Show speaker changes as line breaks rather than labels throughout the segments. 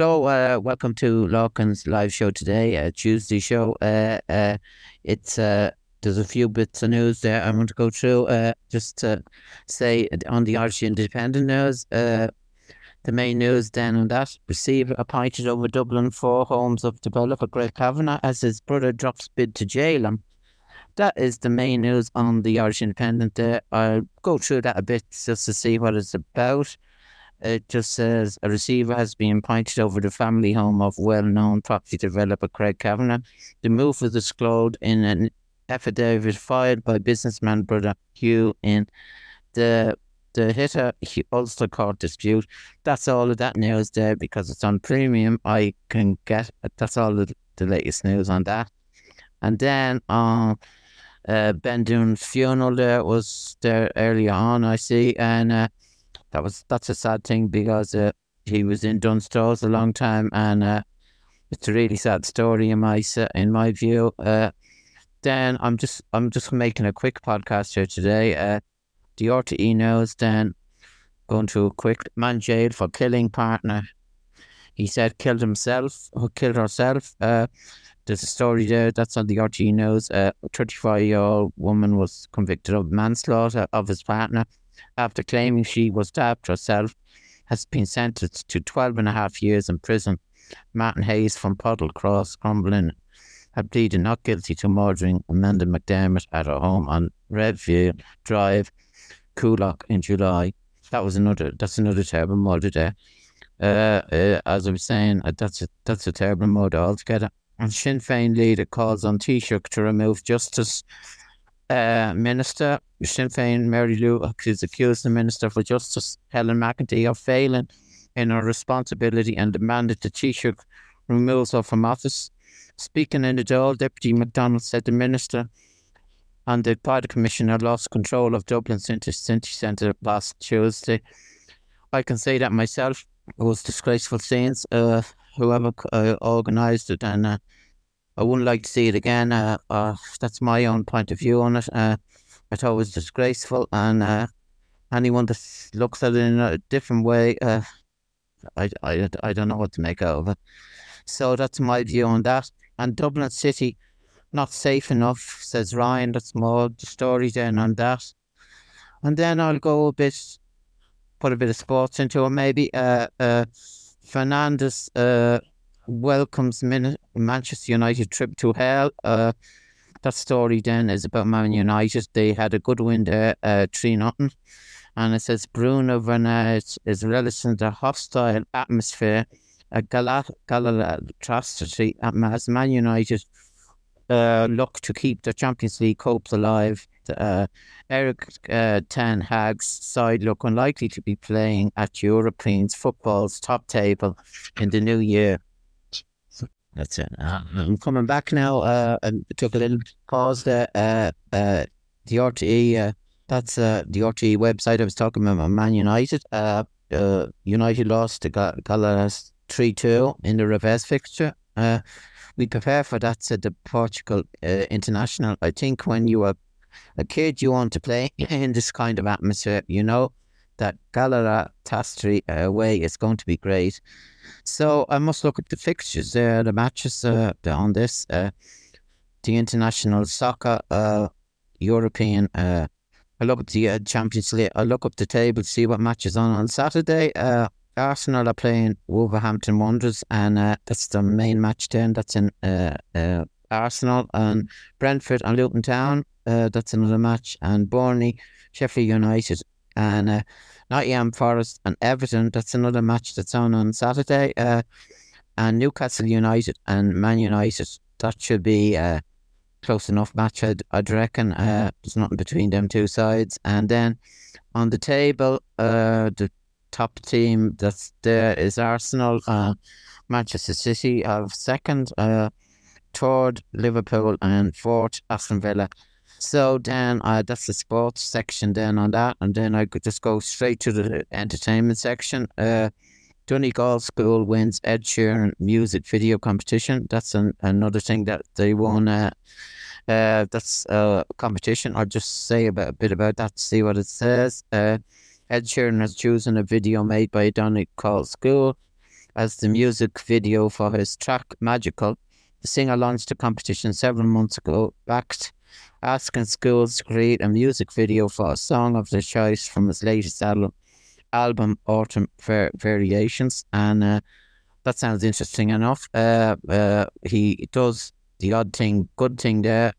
Hello, uh, welcome to Lorcan's live show today, a Tuesday show. Uh, uh, it's uh, there's a few bits of news there I want to go through. Uh, just to say on the Irish Independent news, uh, the main news then on that receiver appointed over Dublin four homes of developer Greg Kavanagh as his brother drops bid to jail him. That is the main news on the Irish Independent. There, I'll go through that a bit just to see what it's about. It just says a receiver has been appointed over the family home of well known property developer Craig Kavanagh. The move was disclosed in an affidavit filed by businessman brother Hugh in the the Hitter Ulster Court dispute. That's all of that news there because it's on premium. I can get that's all the, the latest news on that. And then on uh, Ben Doohan's funeral there was there earlier on, I see, and uh, that was that's a sad thing because uh, he was in Dunnes Stores a long time, and uh, it's a really sad story in my in my view. Uh, then I'm just I'm just making a quick podcast here today. Uh, the RTE knows then going to a quick man jailed for killing partner. He said killed himself or killed herself. Uh, there's a story there that's on the RTE news. A 35 year old woman was convicted of manslaughter of his partner after claiming she was stabbed herself, has been sentenced to 12 and a half years in prison. Martin Hayes from Puddlecross, Crumlin, had pleaded not guilty to murdering Amanda McDermott at her home on Redville Drive, Coolock in July. That was another. That's another terrible murder there. Uh, uh, as I was saying, uh, that's a that's a terrible murder altogether. And Sinn Féin leader calls on Taoiseach to remove Justice Minister Sinn Féin Mary Lou accused the Minister for Justice Helen McEntee of failing in her responsibility and demanded the Taoiseach remove her from office. Speaking in the Dáil, Deputy McDonald said the Minister and the Garda Commissioner lost control of Dublin City Centre last Tuesday. I can say that myself. It was disgraceful scenes. Uh, whoever uh, organised it, and uh, I wouldn't like to see it again. Uh, uh, that's my own point of view on it. Uh, I thought it was disgraceful, and uh, anyone that looks at it in a different way, uh, I, I, I don't know what to make out of it. So that's my view on that. And Dublin City, not safe enough, says Ryan. That's more the story then on that. And then I'll go a bit, put a bit of sports into it maybe. Uh, Fernandes welcomes Min- Manchester United trip to hell. Uh, that story then is about Man United. They had a good win there, uh, 3 nothing. And it says Bruno Fernandes is relishing the hostile atmosphere at Galatasaray as Man United uh, look to keep the Champions League hopes alive. Uh, Erik uh, Ten Hag's side look unlikely to be playing at European football's top table in the new year. That's it. Uh, I'm coming back now. Uh, I took a little pause there. Uh, uh, the RTE, uh, that's uh, the RTE website I was talking about, Man United. Uh, uh, United lost to Galatasaray 3 2 in the reverse fixture. Uh, we prepare for that, said the Portugal uh, international. I think when you are a kid, you want to play in this kind of atmosphere. You know that Galatasaray away is going to be great. So I must look at the fixtures there, the matches uh, on this. Uh, the international soccer, uh, European. Uh, I look at the uh, Champions League. I look up the table, to see what matches on on Saturday. Uh, Arsenal are playing Wolverhampton Wanderers, and uh, that's the main match. Then that's in uh, uh, Arsenal and Brentford and Luton Town. Uh, that's another match, and Burnley, Sheffield United, and uh, Nottingham Forest and Everton. That's another match that's on on Saturday. Uh, and Newcastle United and Man United. That should be a close enough match, I'd, I'd reckon. Uh, there's nothing between them two sides. And then on the table, uh, the top team that's there is Arsenal. Uh, Manchester City have second. Uh, third Liverpool, and fourth Aston Villa. So then uh, that's the sports section then on that, and then I could just go straight to the entertainment section. Uh, Donegal School wins Ed Sheeran music video competition. That's an, another thing that they won. Uh, uh, that's a competition. I'll just say a bit about that, to see what it says. Uh, Ed Sheeran has chosen a video made by Donegal School as the music video for his track Magical. The singer launched a competition several months ago, backed asking schools to create a music video for a song of their choice from his latest album, album Autumn Variations. And uh, that sounds interesting enough. Uh, uh, he does the odd thing, good thing there.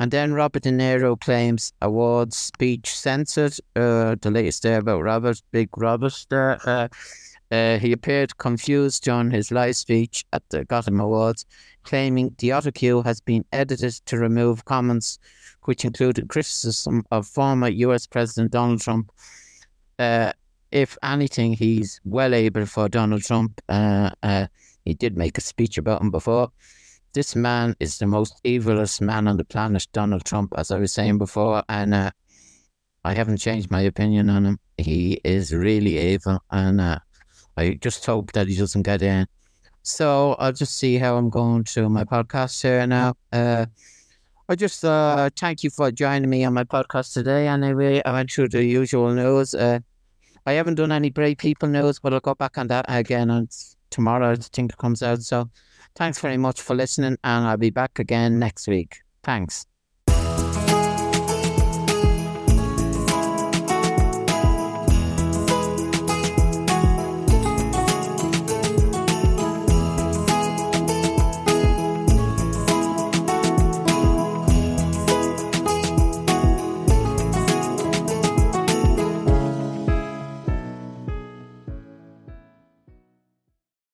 And then Robert De Niro claims awards speech censored. Uh, the latest there about Robert, big Robert there. Uh, uh, he appeared confused during his live speech at the Gotham Awards, claiming the autocue has been edited to remove comments which included criticism of former US President Donald Trump. Uh, if anything, he's well able for Donald Trump. Uh, uh, he did make a speech about him before. This man is the most evilest man on the planet, Donald Trump, as I was saying before, and uh, I haven't changed my opinion on him. He is really evil, and uh, I just hope that he doesn't get in. So I'll just see how I'm going to my podcast here now. Uh, I just uh, thank you for joining me on my podcast today. Anyway, I went through the usual news. Uh, I haven't done any Brave People news, but I'll go back on that again on tomorrow. I think it comes out. So thanks very much for listening, and I'll be back again next week. Thanks.